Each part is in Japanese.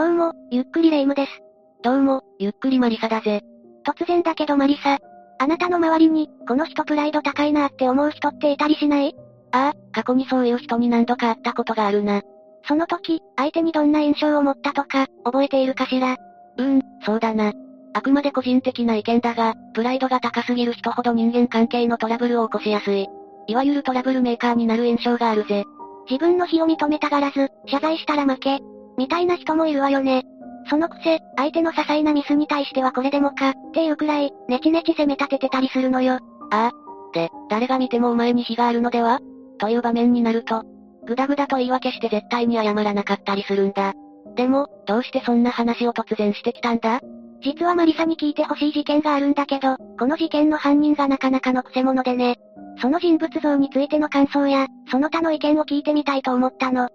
どうも、ゆっくりレ夢ムです。どうも、ゆっくりマリサだぜ。突然だけどマリサ。あなたの周りに、この人プライド高いなって思う人っていたりしない？ああ、過去にそういう人に何度か会ったことがあるな。その時、相手にどんな印象を持ったとか、覚えているかしら？うーん、そうだな。あくまで個人的な意見だが、プライドが高すぎる人ほど人間関係のトラブルを起こしやすい。いわゆるトラブルメーカーになる印象があるぜ。自分の非を認めたがらず、謝罪したら負け、みたいな人もいるわよね。そのくせ、相手の些細なミスに対してはこれでもか、っていうくらい、ネチネチ責め立ててたりするのよ。ああ。で、誰が見てもお前に非があるのでは？という場面になると、ぐだぐだと言い訳して絶対に謝らなかったりするんだ。でも、どうしてそんな話を突然してきたんだ？実はマリサに聞いてほしい事件があるんだけど、この事件の犯人がなかなかの癖者でね。その人物像についての感想や、その他の意見を聞いてみたいと思ったの。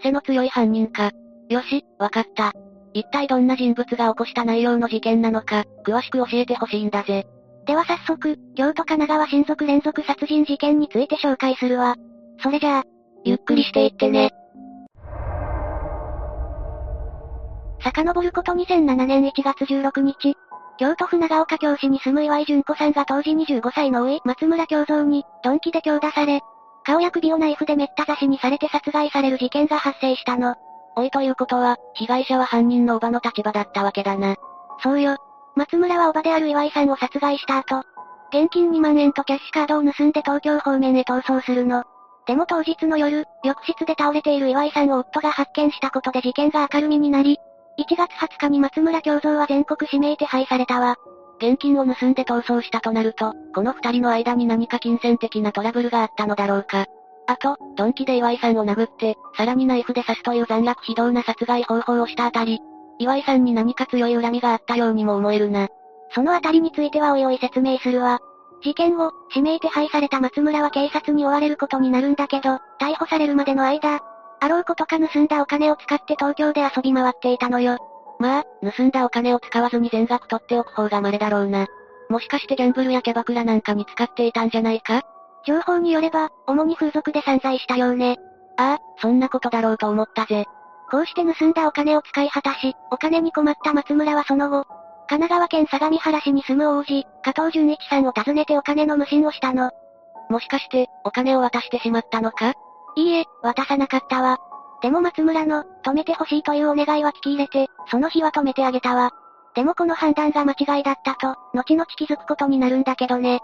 癖の強い犯人か。よし、わかった。一体どんな人物が起こした内容の事件なのか、詳しく教えてほしいんだぜ。では早速、京都神奈川親族連続殺人事件について紹介するわ。それじゃあ、ゆっくりしていってね。遡ること2007年1月16日、京都府長岡京市に住む岩井純子さんが当時25歳の上松村京三に、鈍器で強打され、顔や首をナイフでめった刺しにされて殺害される事件が発生したの。おいということは、被害者は犯人のおばの立場だったわけだな。そうよ。松村はおばである岩井さんを殺害した後、現金2万円とキャッシュカードを盗んで東京方面へ逃走するの。でも当日の夜、浴室で倒れている岩井さんを夫が発見したことで事件が明るみになり、1月20日に松村京三は全国指名手配されたわ。現金を盗んで逃走したとなると、この二人の間に何か金銭的なトラブルがあったのだろうか。あと、鈍器で岩井さんを殴って、さらにナイフで刺すという残虐非道な殺害方法をしたあたり、岩井さんに何か強い恨みがあったようにも思えるな。そのあたりについてはおいおい説明するわ。事件後、指名手配された松村は警察に追われることになるんだけど、逮捕されるまでの間、あろうことか盗んだお金を使って東京で遊び回っていたのよ。まあ、盗んだお金を使わずに全額取っておく方が稀だろうな。もしかしてギャンブルやキャバクラなんかに使っていたんじゃないか？情報によれば、主に風俗で散財したようね。ああ、そんなことだろうと思ったぜ。こうして盗んだお金を使い果たし、お金に困った松村はその後、神奈川県相模原市に住む王子、加藤純一さんを訪ねてお金の無心をしたの。もしかして、お金を渡してしまったのか？いいえ、渡さなかったわ。でも松村の、止めてほしいというお願いは聞き入れて、その日は止めてあげたわ。でもこの判断が間違いだったと、後々気づくことになるんだけどね。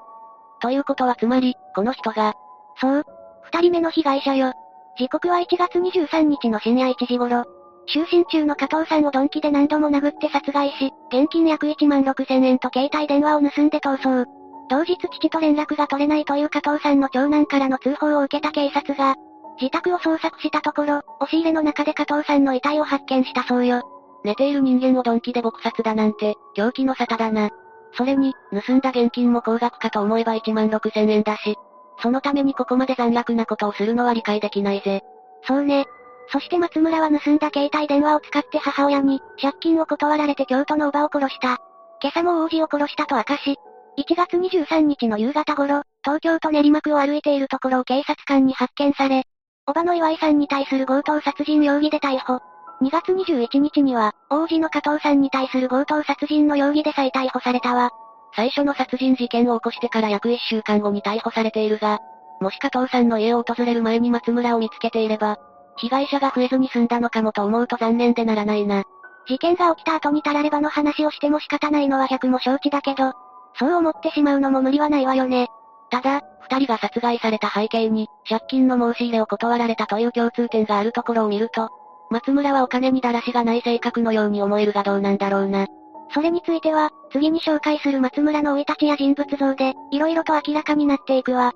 ということはつまり、この人が。そう。二人目の被害者よ。時刻は1月23日の深夜1時頃。就寝中の加藤さんを鈍器で何度も殴って殺害し、現金約1万6千円と携帯電話を盗んで逃走。同日父と連絡が取れないという加藤さんの長男からの通報を受けた警察が、自宅を捜索したところ、押し入れの中で加藤さんの遺体を発見したそうよ。寝ている人間を鈍器で撲殺だなんて、狂気の沙汰だな。それに、盗んだ現金も高額かと思えば1万6千円だし、そのためにここまで残虐なことをするのは理解できないぜ。そうね。そして松村は盗んだ携帯電話を使って母親に、借金を断られて京都のおばを殺した。今朝も王子を殺したと明かし、1月23日の夕方頃、東京都練馬区を歩いているところを警察官に発見され、おばの岩井さんに対する強盗殺人容疑で逮捕。2月21日には、王子の加藤さんに対する強盗殺人の容疑で再逮捕されたわ。最初の殺人事件を起こしてから約1週間後に逮捕されているが、もし加藤さんの家を訪れる前に松村を見つけていれば、被害者が増えずに済んだのかもと思うと残念でならないな。事件が起きた後にたらればの話をしても仕方ないのは100も承知だけど、そう思ってしまうのも無理はないわよね。ただ、二人が殺害された背景に、借金の申し入れを断られたという共通点があるところを見ると、松村はお金にだらしがない性格のように思えるがどうなんだろうな。それについては、次に紹介する松村の生い立ちや人物像で、色々と明らかになっていくわ。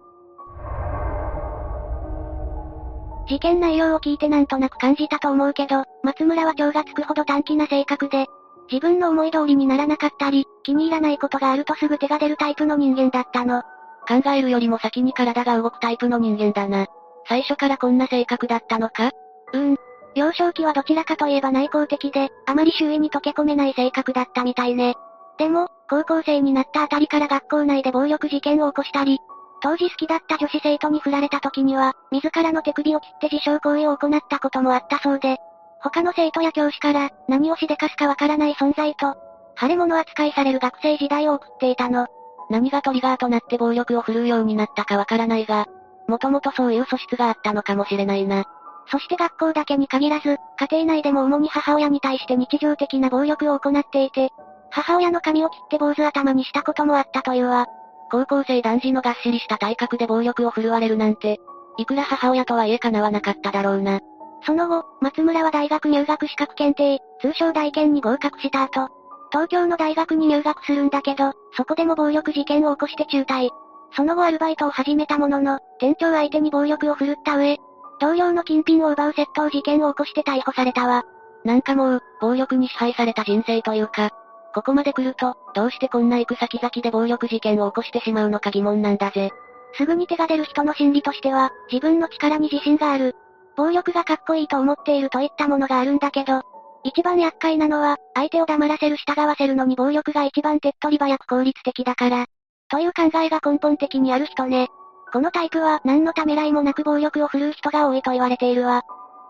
事件内容を聞いてなんとなく感じたと思うけど、松村は超がつくほど短気な性格で、自分の思い通りにならなかったり、気に入らないことがあるとすぐ手が出るタイプの人間だったの。考えるよりも先に体が動くタイプの人間だな。最初からこんな性格だったのか？うーん、幼少期はどちらかといえば内向的で、あまり周囲に溶け込めない性格だったみたいね。でも、高校生になったあたりから学校内で暴力事件を起こしたり、当時好きだった女子生徒に振られた時には、自らの手首を切って自傷行為を行ったこともあったそうで、他の生徒や教師から、何をしでかすかわからない存在と、腫れ物扱いされる学生時代を送っていたの。何がトリガーとなって暴力を振るうようになったかわからないが、もともとそういう素質があったのかもしれないな。そして学校だけに限らず、家庭内でも主に母親に対して日常的な暴力を行っていて、母親の髪を切って坊主頭にしたこともあったというわ。高校生男児のがっしりした体格で暴力を振るわれるなんて、いくら母親とはいえ叶わなかっただろうな。その後、松村は大学入学資格検定、通称大検に合格した後、東京の大学に入学するんだけど、そこでも暴力事件を起こして中退。その後アルバイトを始めたものの、店長相手に暴力を振るった上、同僚の金品を奪う窃盗事件を起こして逮捕されたわ。なんかもう、暴力に支配された人生というか、ここまで来ると、どうしてこんな行く先々で暴力事件を起こしてしまうのか疑問なんだぜ。すぐに手が出る人の心理としては、自分の力に自信がある。暴力がかっこいいと思っているといったものがあるんだけど、一番厄介なのは、相手を黙らせる従わせるのに暴力が一番手っ取り早く効率的だから。という考えが根本的にある人ね。このタイプは何のためらいもなく暴力を振るう人が多いと言われているわ。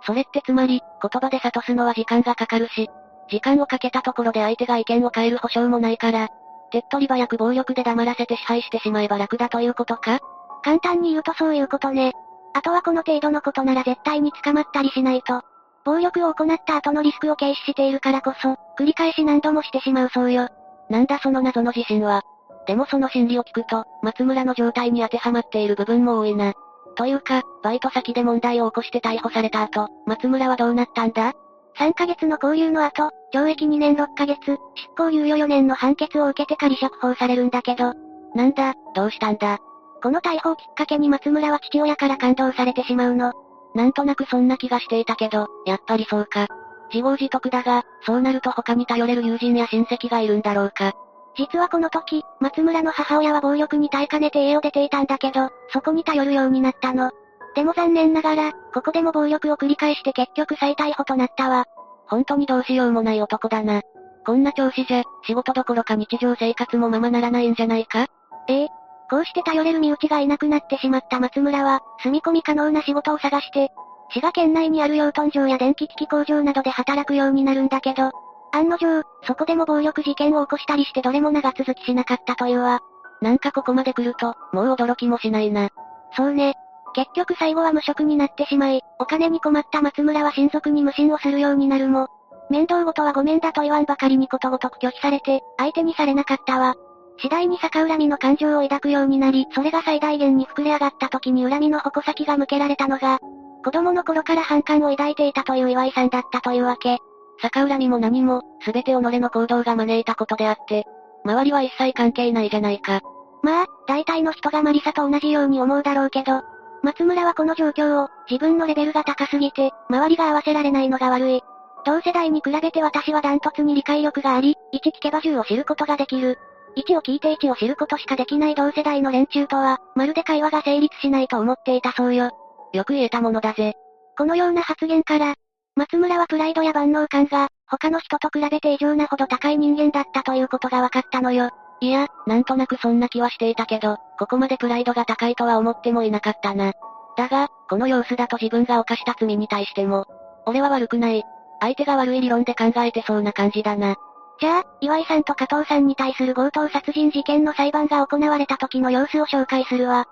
それってつまり、言葉で諭すのは時間がかかるし、時間をかけたところで相手が意見を変える保証もないから、手っ取り早く暴力で黙らせて支配してしまえば楽だということか？簡単に言うとそういうことね。あとはこの程度のことなら絶対に捕まったりしないと。暴力を行った後のリスクを軽視しているからこそ、繰り返し何度もしてしまうそうよ。なんだその謎の自信は。でもその心理を聞くと、松村の状態に当てはまっている部分も多いな。というか、バイト先で問題を起こして逮捕された後、松村はどうなったんだ ?3 ヶ月の交留の後、懲役2年6ヶ月、執行猶予4年の判決を受けて仮釈放されるんだけど。なんだ、どうしたんだ？この逮捕をきっかけに松村は父親から感動されてしまうの。なんとなくそんな気がしていたけど、やっぱりそうか。自業自得だが、そうなると他に頼れる友人や親戚がいるんだろうか。実はこの時、松村の母親は暴力に耐えかねて家を出ていたんだけど、そこに頼るようになったの。でも残念ながら、ここでも暴力を繰り返して結局再逮捕となったわ。本当にどうしようもない男だな。こんな調子じゃ、仕事どころか日常生活もままならないんじゃないか？ええ。こうして頼れる身内がいなくなってしまった松村は、住み込み可能な仕事を探して、滋賀県内にある養豚場や電気機器工場などで働くようになるんだけど、案の定、そこでも暴力事件を起こしたりしてどれも長続きしなかったというわ。なんかここまで来ると、もう驚きもしないな。そうね。結局最後は無職になってしまい、お金に困った松村は親族に無心をするようになるも、面倒ごとはごめんだと言わんばかりにことごとく拒否されて、相手にされなかったわ。次第に逆恨みの感情を抱くようになり、それが最大限に膨れ上がった時に恨みの矛先が向けられたのが、子供の頃から反感を抱いていたという岩井さんだったというわけ。逆恨みも何も、すべて己の行動が招いたことであって、周りは一切関係ないじゃないか。まあ、大体の人がマリサと同じように思うだろうけど、松村はこの状況を、自分のレベルが高すぎて、周りが合わせられないのが悪い。同世代に比べて私はダントツに理解力があり、1聞けば10を知ることができる。1を聞いて1を知ることしかできない同世代の連中とは、まるで会話が成立しないと思っていたそうよ。よく言えたものだぜ。このような発言から、松村はプライドや万能感が、他の人と比べて異常なほど高い人間だったということが分かったのよ。いや、なんとなくそんな気はしていたけど、ここまでプライドが高いとは思ってもいなかったな。だが、この様子だと自分が犯した罪に対しても、俺は悪くない。相手が悪い理論で考えてそうな感じだな。じゃあ、岩井さんと加藤さんに対する強盗殺人事件の裁判が行われた時の様子を紹介するわ。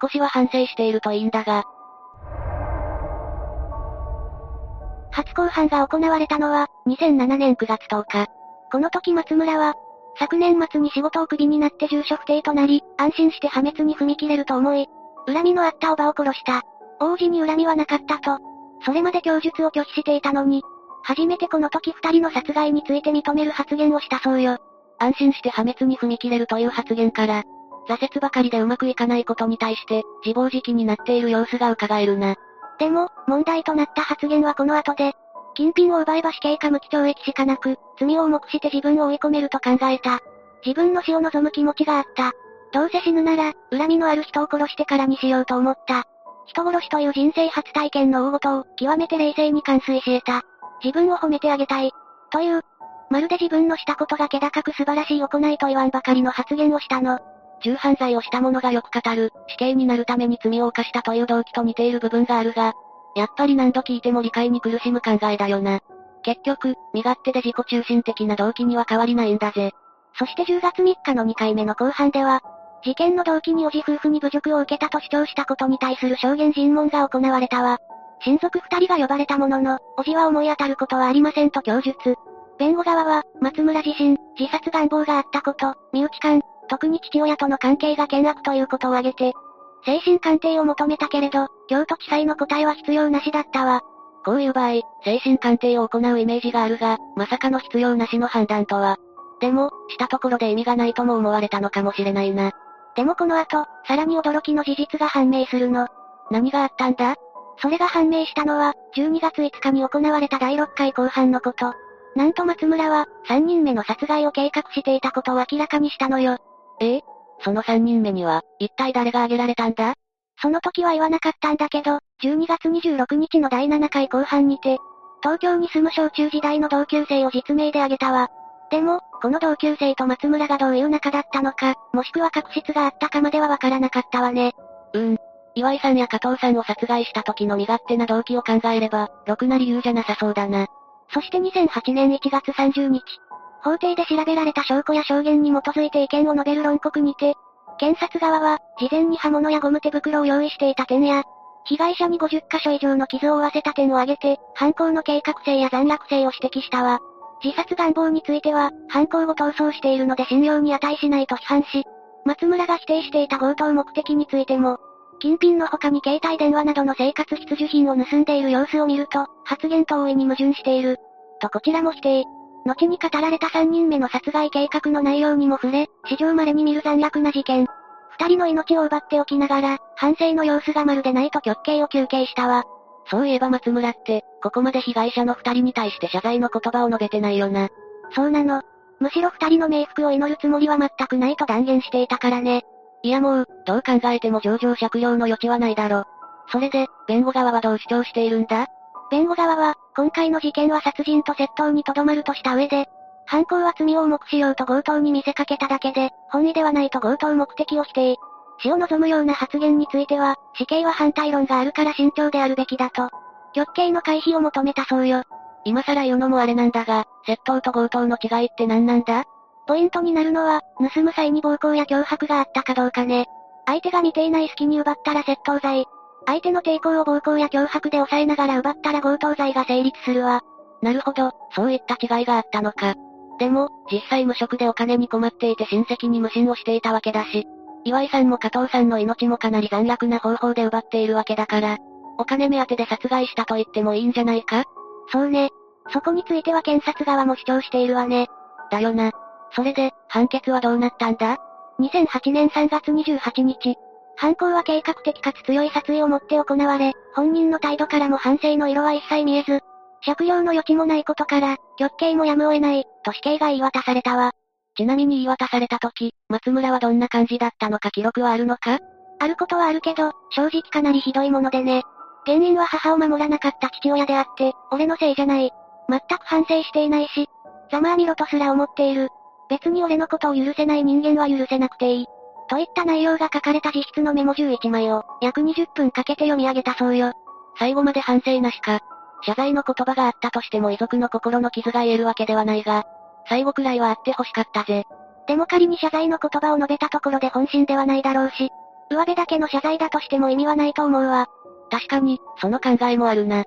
少しは反省しているといいんだが。初公判が行われたのは、2007年9月10日。この時松村は、昨年末に仕事をクビになって住所不定となり、安心して破滅に踏み切れると思い、恨みのあったおばを殺した。王子に恨みはなかったと。それまで供述を拒否していたのに、初めてこの時二人の殺害について認める発言をしたそうよ。安心して破滅に踏み切れるという発言から、挫折ばかりでうまくいかないことに対して、自暴自棄になっている様子が伺えるな。でも、問題となった発言はこの後で、金品を奪えば死刑か無期懲役しかなく、罪を重くして自分を追い込めると考えた。自分の死を望む気持ちがあった。どうせ死ぬなら、恨みのある人を殺してからにしようと思った。人殺しという人生初体験の大事を、極めて冷静に完遂し得た。自分を褒めてあげたい。という、まるで自分のしたことが気高く素晴らしい行いと言わんばかりの発言をしたの。重犯罪をした者がよく語る、死刑になるために罪を犯したという動機と似ている部分があるが、やっぱり何度聞いても理解に苦しむ考えだよな。結局、身勝手で自己中心的な動機には変わりないんだぜ。そして10月3日の2回目の後半では、事件の動機におじ夫婦に侮辱を受けたと主張したことに対する証言尋問が行われたわ。親族二人が呼ばれたものの、おじは思い当たることはありませんと供述。弁護側は、松村自身、自殺願望があったこと、身内間、特に父親との関係が険悪ということを挙げて、精神鑑定を求めたけれど、京都地裁の答えは必要なしだったわ。こういう場合、精神鑑定を行うイメージがあるが、まさかの必要なしの判断とは。でも、したところで意味がないとも思われたのかもしれないな。でもこの後、さらに驚きの事実が判明するの。何があったんだ？それが判明したのは、12月5日に行われた第6回後半のこと。なんと松村は、3人目の殺害を計画していたことを明らかにしたのよ。ええその3人目には、一体誰が挙げられたんだ？その時は言わなかったんだけど、12月26日の第7回後半にて、東京に住む小中時代の同級生を実名で挙げたわ。でも、この同級生と松村がどういう仲だったのか、もしくは確執があったかまではわからなかったわね。うん。岩井さんや加藤さんを殺害した時の身勝手な動機を考えれば、ろくな理由じゃなさそうだな。そして2008年1月30日、法廷で調べられた証拠や証言に基づいて意見を述べる論告にて、検察側は、事前に刃物やゴム手袋を用意していた点や、被害者に50箇所以上の傷を負わせた点を挙げて、犯行の計画性や残虐性を指摘したわ。自殺願望については、犯行後逃走しているので信用に値しないと批判し、松村が否定していた強盗目的についても、金品の他に携帯電話などの生活必需品を盗んでいる様子を見ると、発言と大いに矛盾している。とこちらも否定。後に語られた3人目の殺害計画の内容にも触れ、史上稀に見る残虐な事件。二人の命を奪っておきながら、反省の様子がまるでないと極刑を求刑したわ。そういえば松村って、ここまで被害者の二人に対して謝罪の言葉を述べてないよな。そうなの。むしろ二人の冥福を祈るつもりは全くないと断言していたからね。いやもう、どう考えても上場借用の余地はないだろ。それで、弁護側はどう主張しているんだ？弁護側は、今回の事件は殺人と窃盗にとどまるとした上で、犯行は罪を重くしようと強盗に見せかけただけで、本意ではないと強盗目的を否定。死を望むような発言については、死刑は反対論があるから慎重であるべきだと。極刑の回避を求めたそうよ。今更言うのもあれなんだが、窃盗と強盗の違いって何なんだ？ポイントになるのは、盗む際に暴行や脅迫があったかどうかね。相手が見ていない隙に奪ったら窃盗罪。相手の抵抗を暴行や脅迫で抑えながら奪ったら強盗罪が成立するわ。なるほど、そういった違いがあったのか。でも、実際無職でお金に困っていて親戚に無心をしていたわけだし、岩井さんも加藤さんの命もかなり残虐な方法で奪っているわけだから、お金目当てで殺害したと言ってもいいんじゃないか？そうね。そこについては検察側も主張しているわね。だよな。それで、判決はどうなったんだ ?2008 年3月28日。犯行は計画的かつ強い殺意を持って行われ、本人の態度からも反省の色は一切見えず、借用の余地もないことから、極刑もやむを得ない、と死刑が言い渡されたわ。ちなみに言い渡された時、松村はどんな感じだったのか記録はあるのか？あることはあるけど、正直かなりひどいものでね。原因は母を守らなかった父親であって、俺のせいじゃない。全く反省していないし、ざまあみろとすら思っている。別に俺のことを許せない人間は許せなくていい。といった内容が書かれた自筆のメモ11枚を、約20分かけて読み上げたそうよ。最後まで反省なしか。謝罪の言葉があったとしても遺族の心の傷が癒えるわけではないが、最後くらいはあって欲しかったぜ。でも仮に謝罪の言葉を述べたところで本心ではないだろうし、上辺だけの謝罪だとしても意味はないと思うわ。確かに、その考えもあるな。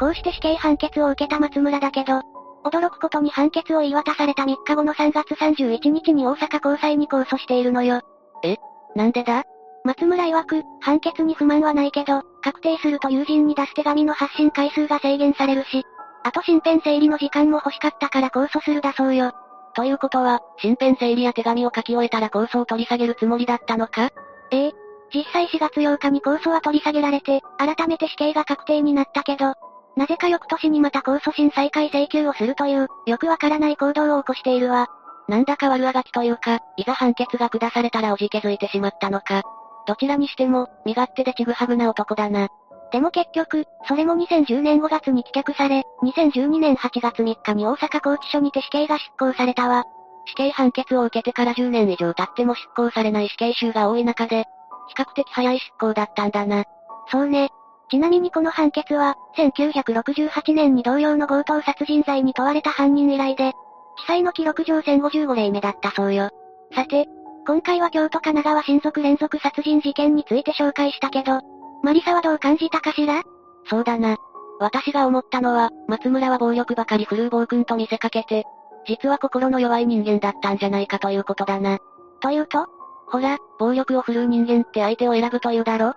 こうして死刑判決を受けた松村だけど、驚くことに判決を言い渡された3日後の3月31日に大阪高裁に控訴しているのよ。え？なんでだ？松村曰く、判決に不満はないけど、確定すると友人に出す手紙の発信回数が制限されるし、あと身辺整理の時間も欲しかったから控訴するだそうよ。ということは、身辺整理や手紙を書き終えたら控訴を取り下げるつもりだったのか？ええ。実際4月8日に控訴は取り下げられて、改めて死刑が確定になったけど、なぜか翌年にまた控訴審再開請求をするという、よくわからない行動を起こしているわ。なんだか悪あがきというか、いざ判決が下されたらおじけづいてしまったのか。どちらにしても、身勝手でちぐはぐな男だな。でも結局、それも2010年5月に棄却され、2012年8月3日に大阪拘置所にて死刑が執行されたわ。死刑判決を受けてから10年以上経っても執行されない死刑囚が多い中で、比較的早い執行だったんだな。そうね。ちなみにこの判決は、1968年に同様の強盗殺人罪に問われた犯人以来で、記載の記録上1055例目だったそうよ。さて、今回は京都神奈川親族連続殺人事件について紹介したけど、マリサはどう感じたかしら？そうだな。私が思ったのは、松村は暴力ばかり振るう暴君と見せかけて、実は心の弱い人間だったんじゃないかということだな。というとほら、暴力を振るう人間って相手を選ぶというだろ？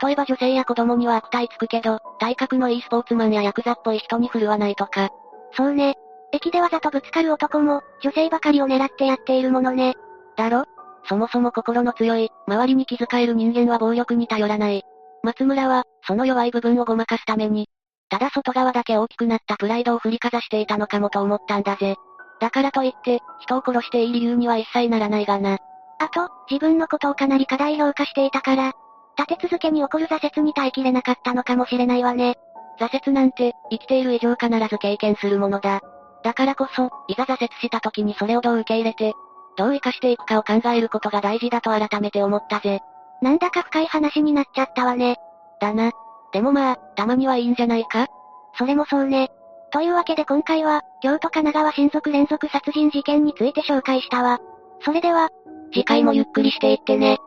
例えば女性や子供には悪態つくけど、体格のいいスポーツマンやヤクザっぽい人に振るわないとか。そうね。駅でわざとぶつかる男も、女性ばかりを狙ってやっているものね。だろ？そもそも心の強い、周りに気遣える人間は暴力に頼らない。松村は、その弱い部分をごまかすために、ただ外側だけ大きくなったプライドを振りかざしていたのかもと思ったんだぜ。だからといって、人を殺していい理由には一切ならないがな。あと、自分のことをかなり過大評価していたから、立て続けに起こる挫折に耐えきれなかったのかもしれないわね。挫折なんて、生きている以上必ず経験するものだ。だからこそ、いざ挫折した時にそれをどう受け入れて、どう生かしていくかを考えることが大事だと改めて思ったぜ。なんだか深い話になっちゃったわね。だな。でもまあ、たまにはいいんじゃないかそれもそうね。というわけで今回は、京都神奈川親族連続殺人事件について紹介したわ。それでは、次回もゆっくりしていってね。